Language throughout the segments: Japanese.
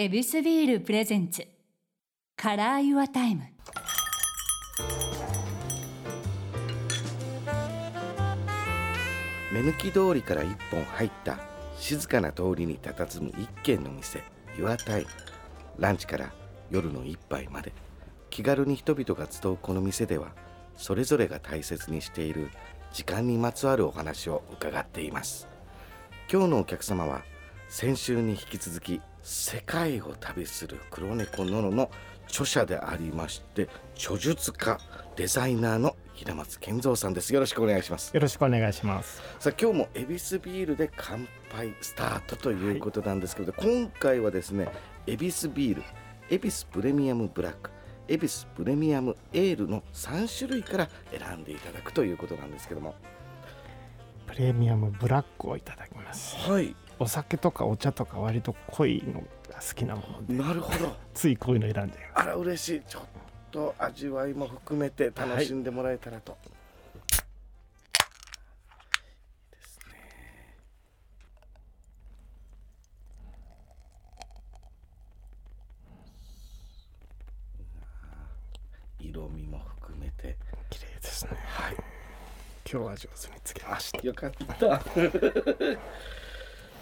ヱビスビール presents。 Color Your Time。目抜き通りから一本入った静かな通りに佇む一軒の店。 Your Time ランチから夜の一杯まで。気軽に人々が集うこの店ではそれぞれが大切にしている時間にまつわるお話を伺っています。今日のお客様は先週に引き続き世界を旅する黒猫ノノの著者でありまして著述家デザイナーの平松健三さんです。よろしくお願いします。よろしくお願いします。さあ今日も恵比寿ビールで乾杯スタートということなんですけど、今回はですね恵比寿ビール恵比寿プレミアムブラック恵比寿プレミアムエールの3種類から選んでいただくということなんですけども。プレミアムブラックをいただきます。はいお酒とかお茶とか割と濃いのが好きなもので。なるほど。ついこういうの選んじゃいまあら嬉しい。ちょっと味わいも含めて楽しんでもらえたらと、い。いですね。色味も含めて。す綺麗ですね。はい。今日は上手につけました。よかった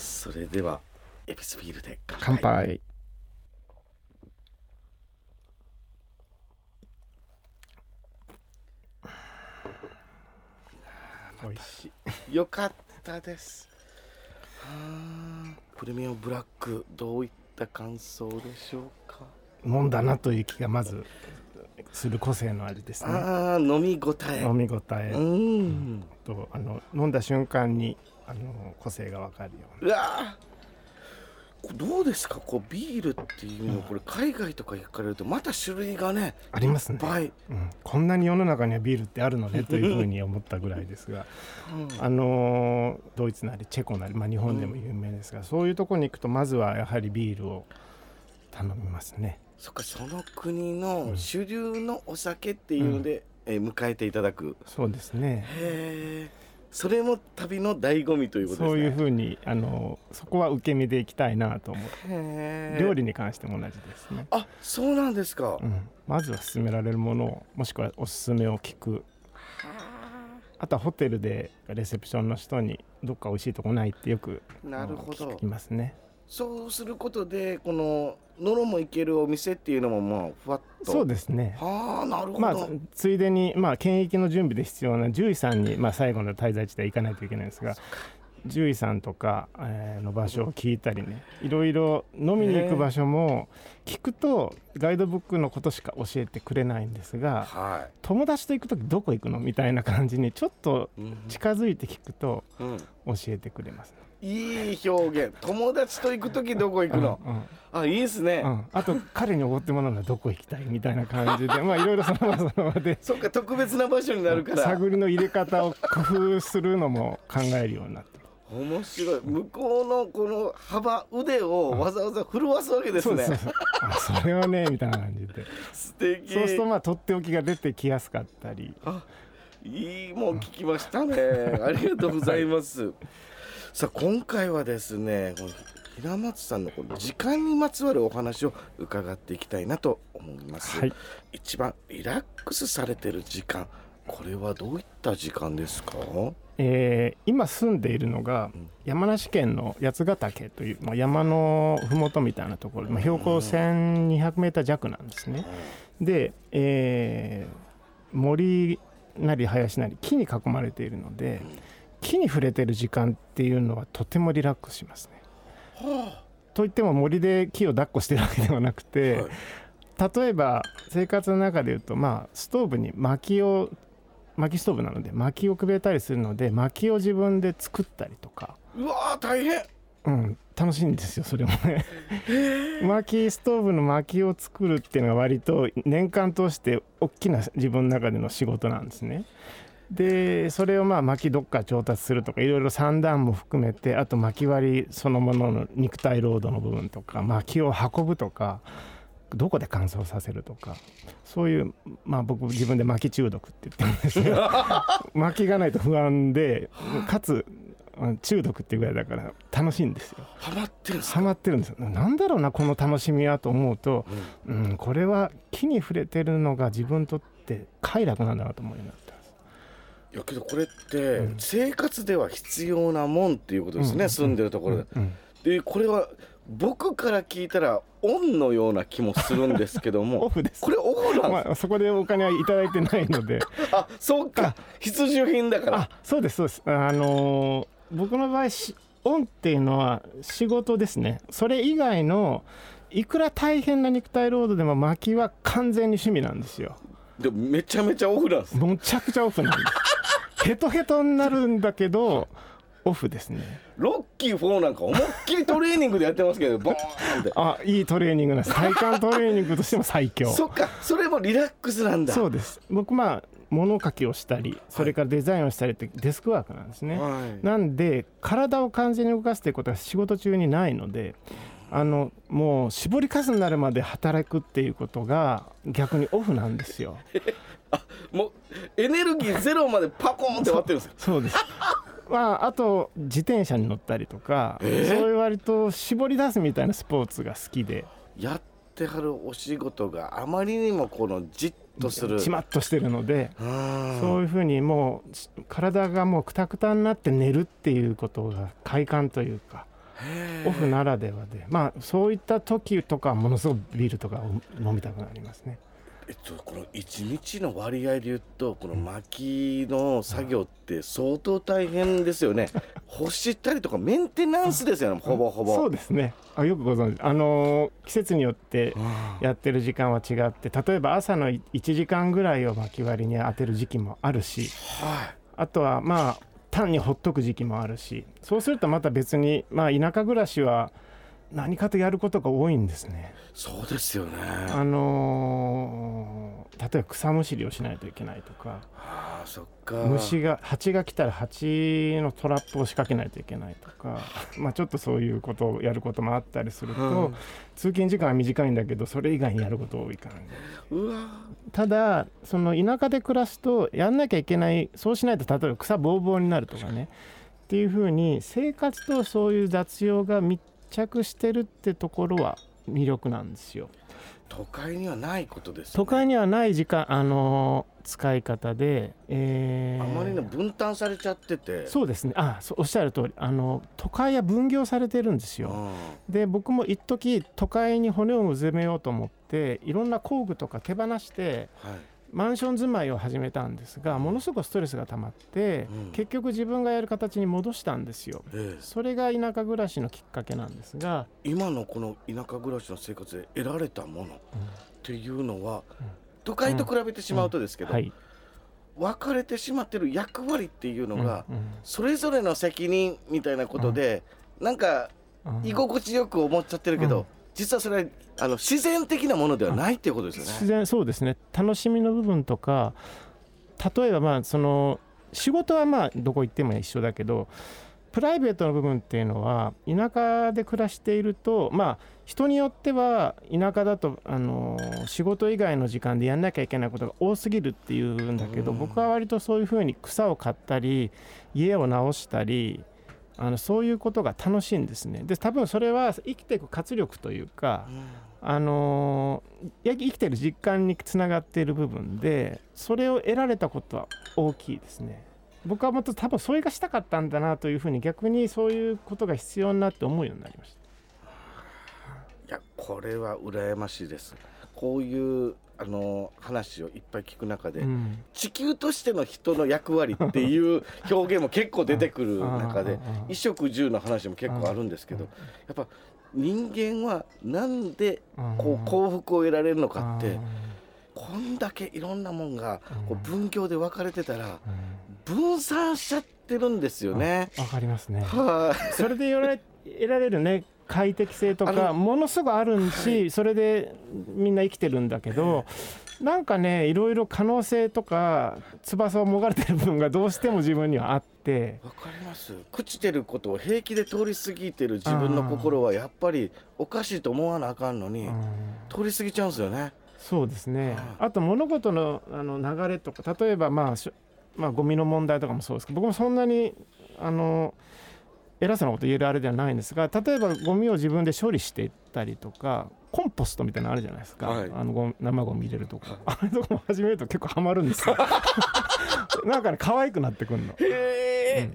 それではエビスビールで乾杯。美味しいよかったです。はあプレミアムブラックどういった感想でしょうか。飲んだなという気がまずする個性の味ですね。ああ飲み応え。飲み応え。うん。とあの飲んだ瞬間にあの個性がわかるような。うわどうですか？こうビールっていうのこれ海外とか行かれるとまた種類がねありますね。いっぱい、うん、こんなに世の中にはビールってあるのねというふうに思ったぐらいですが、あのードイツなりチェコなり、まあ、日本でも有名ですが、そういうところに行くとまずはやはりビールを頼みますね。そっかその国の主流のお酒っていうので、えー迎えていただく。そうですね。へえそれも旅の醍醐味ということですね。そういうふうに、あのーそこは受け身でいきたいなと思うへー。料理に関しても同じですね、あそうなんですか、うん、まずは勧められるものをもしくはおすすめを聞く。あ。とはホテルでレセプションの人にどっか美味しいとこないってよくなるほど。聞きますねそうすることでこのノロも行けるお店っていうのもまあふわっと。そうですね。はあなるほど、まあ、ついでに、まあ、検疫の準備で必要な獣医さんに、まあ、最後の滞在地で行かないといけないんですが獣医さんとか、えーの場所を聞いたりねいろいろ飲みに行く場所も聞くとガイドブックのことしか教えてくれないんですがは友達と行く時どこ行くの？みたいな感じにちょっと近づいて聞くとうん。教えてくれます、いい表現。友達と行く時どこ行くの、うんうん。あいいですね、うん、あと彼におごってもらうのはどこ行きたいみたいな感じで。まあいろいろその場その場で。そっか特別な場所になるから。探りの入れ方を工夫するのも考えるようになってる。面白い。向こうのこの幅腕をわざわざ震わすわけですね。そうそうそう。あそれはねみたいな感じで。素敵。そうするとまあとっておきが出てきやすかったり。あいいもん聞きましたね。ありがとうございますさあ今回はですねこの平松さんのこの時間にまつわるお話を伺っていきたいなと思います、はい。一番リラックスされてる時間これはどういった時間ですか？えー今住んでいるのが山梨県の八ヶ岳という、まあ、山の麓みたいなところ、まあ、標高 1200m 弱なんですね。で、えー森なり林なり木に囲まれているので木に触れてる時間っていうのはとてもリラックスしますね。はといっても森で木を抱っこしてるわけではなくて、はい。例えば生活の中でいうとまあストーブに薪を薪ストーブなので薪をくべたりするので薪を自分で作ったりとか、あうわー大変。うん、楽しいんですよそれもね。薪ストーブの薪を作るっていうのが割と年間通して大きな自分の中での仕事なんですね。でそれをまあ薪どっか調達するとかいろいろ三段も含めてあと薪割りそのものの肉体労働の部分とか薪を運ぶとかどこで乾燥させるとかそういうまあ僕自分で薪中毒って言ってるんですが 薪がないと不安でかつうん中毒っていうぐらいだから楽しいんですよ。ハマってるんですハマってるんですよ。なんだろうなこの楽しみはと思うと、うん。うん、これは木に触れてるのが自分にとって快楽なんだなと思うようになったんですいやけどこれってうん。生活では必要なもんっていうことですね、うん。住んでるところで、うん。でこれは僕から聞いたらオンのような気もするんですけど オもフです。これオフなんですまあ、そこでお金はいただいてないので。あそうか。必需品だから。あそうですそうです。あのー僕の場合しオンっていうのは仕事ですね。それ以外のいくら大変な肉体労働でも薪は完全に趣味なんですよでもめちゃめちゃオフなんですむちゃくちゃオフなんです。ヘトヘトになるんだけどオフですね。ロッキー4なんか思いっきりトレーニングでやってますけどボーンって。あいいトレーニングなんです。体幹トレーニングとしても最強。そっか。それもリラックスなんだ。そうです。僕まあ物書きをしたりそれからデザインをしたりってデスクワークなんですね、はい。なんで体を完全に動かすということは仕事中にないのであのもう絞りかすになるまで働くっていうことが逆にオフなんですよ。もうエネルギーゼロまでパコーンって割ってるんですよそうです。まああと自転車に乗ったりとか、えー？そういう割と絞り出すみたいなスポーツが好きで。やってはるお仕事があまりにもこのじっとする。ちまっとしてるのでうんそういうふうにもうし体がもうくたくたになって寝るっていうことが快感というかオフならではで。まあそういった時とかものすごくビールとかを飲みたくなりますね。えっと、この1日の割合で言うとこの薪の作業って相当大変ですよね。干したりとかメンテナンスですよね。ほぼほぼ。そうですね。あよくご存知。あのー季節によってうん。やってる時間は違って例えば朝の1時間ぐらいを薪割りに当てる時期もあるし。はい。あとはまあ単にほっとく時期もあるしそうするとまた別にまあ田舎暮らしは何かとやることが多いんですね。そうですよね。あのー例えば草むしりをしないといけないとかあーそっか。虫が蜂が来たら蜂のトラップを仕掛けないといけないとか、まあ、ちょっとそういうことをやることもあったりすると、うん。通勤時間は短いんだけどそれ以外にやること多いからね。うわ。ただその田舎で暮らすとやんなきゃいけないそうしないと例えば草ぼうぼうになるとかね。っていうふうに生活とそういう雑用が密着してるってところは魅力なんですよ。都会にはないことですよね。都会にはない時間、あのー使い方で、えーあまりに分担されちゃってて。そうですね。あそうおっしゃる通り。あの都会は分業されてるんですよ。うん。で僕も一時都会に骨をうずめようと思っていろんな工具とか手放してはいマンション住まいを始めたんですがものすごくストレスが溜まって、うん。結局自分がやる形に戻したんですよ。ええ。それが田舎暮らしのきっかけなんですが、今のこの田舎暮らしの生活で得られたものっていうのは、うん。都会と比べてしまうとですけど、はい、分かれてしまってる役割っていうのが、うんうん。それぞれの責任みたいなことで、なんかうん。居心地よく思っちゃってるけど、うん実はそれはあの自然的なものではないっていうことですよね。自然そうですね楽しみの部分とか例えばまあその仕事はまあどこ行っても一緒だけどプライベートの部分っていうのは田舎で暮らしているとまあ人によっては田舎だとあの仕事以外の時間でやんなきゃいけないことが多すぎるっていうんだけどうん僕は割とそういうふうに草を刈ったり家を直したりあのそういうことが楽しいんですね。で多分それは生きていく活力というかあのーや生きてる実感につながっている部分でそれを得られたことは大きいですね。僕はもっと多分それがしたかったんだなというふうに逆にそういうことが必要になって思うようになりました。いやこれは羨ましいです。こういうあの話をいっぱい聞く中で、うん。地球としての人の役割っていう 表現も結構出てくる中で衣食住の話も結構あるんですけどやっぱ人間はなんでこう幸福を得られるのかってこんだけいろんなもんがこう分業で分かれてたら分散しちゃってるんですよね。わかりますね。はい。それで得られるね快適性とかものすごいあるし、それでみんな生きてるんだけどなんかねいろいろ可能性とか翼をもがれてる部分がどうしても自分にはあって。わかります。朽ちてることを平気で通り過ぎてる自分の心はやっぱりおかしいと思わなあかんのにうん。通り過ぎちゃうんですよね。そうですね。はあと物事のあの流れとか例えばまあまあゴミの問題とかもそうですけど僕もそんなにあの偉そうなこと言えるあれではないんですが例えばゴミを自分で処理していったりとかコンポストみたいなのあるじゃないですか、はい。あの生ゴミ入れるとか。あれとかも始めると結構ハマるんですよ。なんかね可愛くなってくるの。へえ、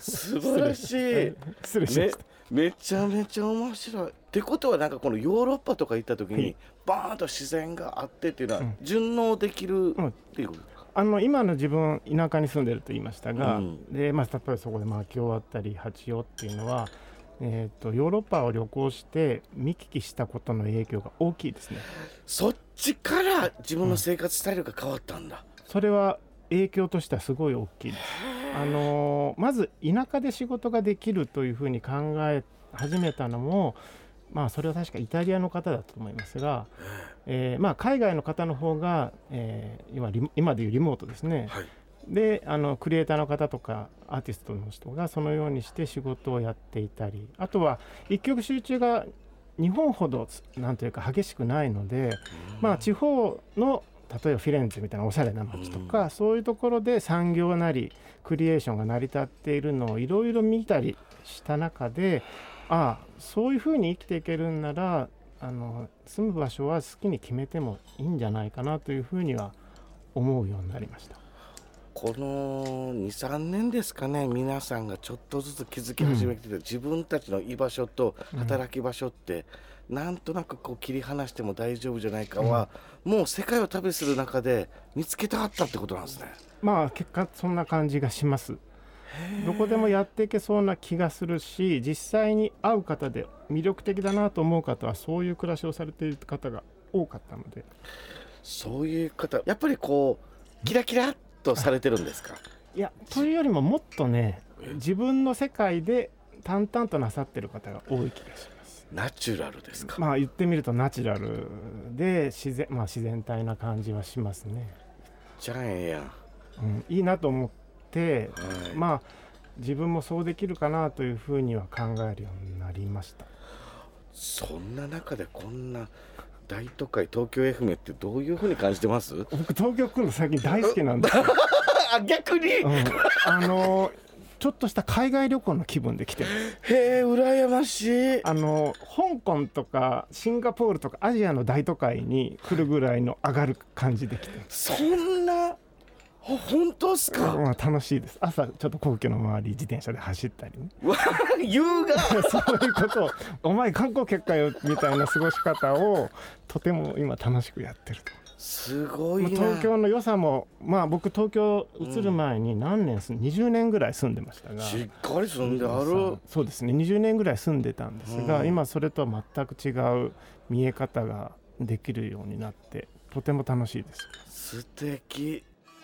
素晴らしい。め失礼しました、めちゃめちゃ面白い。ってことはなんかこのヨーロッパとか行った時に、はい。バーンと自然があってっていうのはうん。順応できるんっていうこと、あの今の自分田舎に住んでると言いましたが、うんでまあ、例えばそこで薪を割ったり蜂をっていうのは、えー、とヨーロッパを旅行して見聞きしたことの影響が大きいですね。そっちから自分の生活スタイルが変わったんだ、それは影響としてはすごい大きいです。あのーまず田舎で仕事ができるというふうに考え始めたのもまあそれは確かイタリアの方だと思いますが、えーまあ、海外の方の方が、えー今今でいうリモートですね、はい。であのクリエイターの方とかアーティストの人がそのようにして仕事をやっていたりあとは一極集中が日本ほどなんというか激しくないので、まあ、地方の例えばフィレンツェみたいなおしゃれな街とか、そういうところで産業なりクリエーションが成り立っているのをいろいろ見たりした中でああそういうふうに生きていけるんならあの住む場所は好きに決めてもいいんじゃないかなというふうには思うようになりました。この23年ですかね皆さんがちょっとずつ気づき始めてて、自分たちの居場所と働き場所って、なんとなくこう切り離しても大丈夫じゃないかは、もう世界を旅する中で見つけたかったってことなんですね。まあ結果そんな感じがします。どこでもやっていけそうな気がするし実際に会う方で魅力的だなと思う方はそういう暮らしをされている方が多かったのでそういう方やっぱりこうキラキラっとされてるんですか？いやというよりももっとね自分の世界で淡々となさってる方が多い気がします。ナチュラルですか、まあ言ってみるとナチュラルで自然,、まあ、自然体な感じはしますね。じゃあええやん、はうん、いいなと思ってい。まあ自分もそうできるかなというふうには考えるようになりました。そんな中でこんな大都会東京 FM ってどういうふうに感じてます？僕東京来るの最近大好きなんです 逆に、うん、あのちょっとした海外旅行の気分で来てますへえ羨ましい。あの香港とかシンガポールとかアジアの大都会に来るぐらいの上がる感じで来てますそんなほ本当っすか、まあ、楽しいです。朝ちょっと皇居の周り自転車で走ったりね。わ優雅。そういうこと。を「お前観光客かよ」みたいな過ごし方をとても今楽しくやってると。すごいな。東京の良さもまあ僕東京移る前に何年住ん。20年ぐらい住んでましたが、しっかり住んである。そうそうですね。20年ぐらい住んでたんですが、うん。今それとは全く違う見え方ができるようになってとても楽しいです。素敵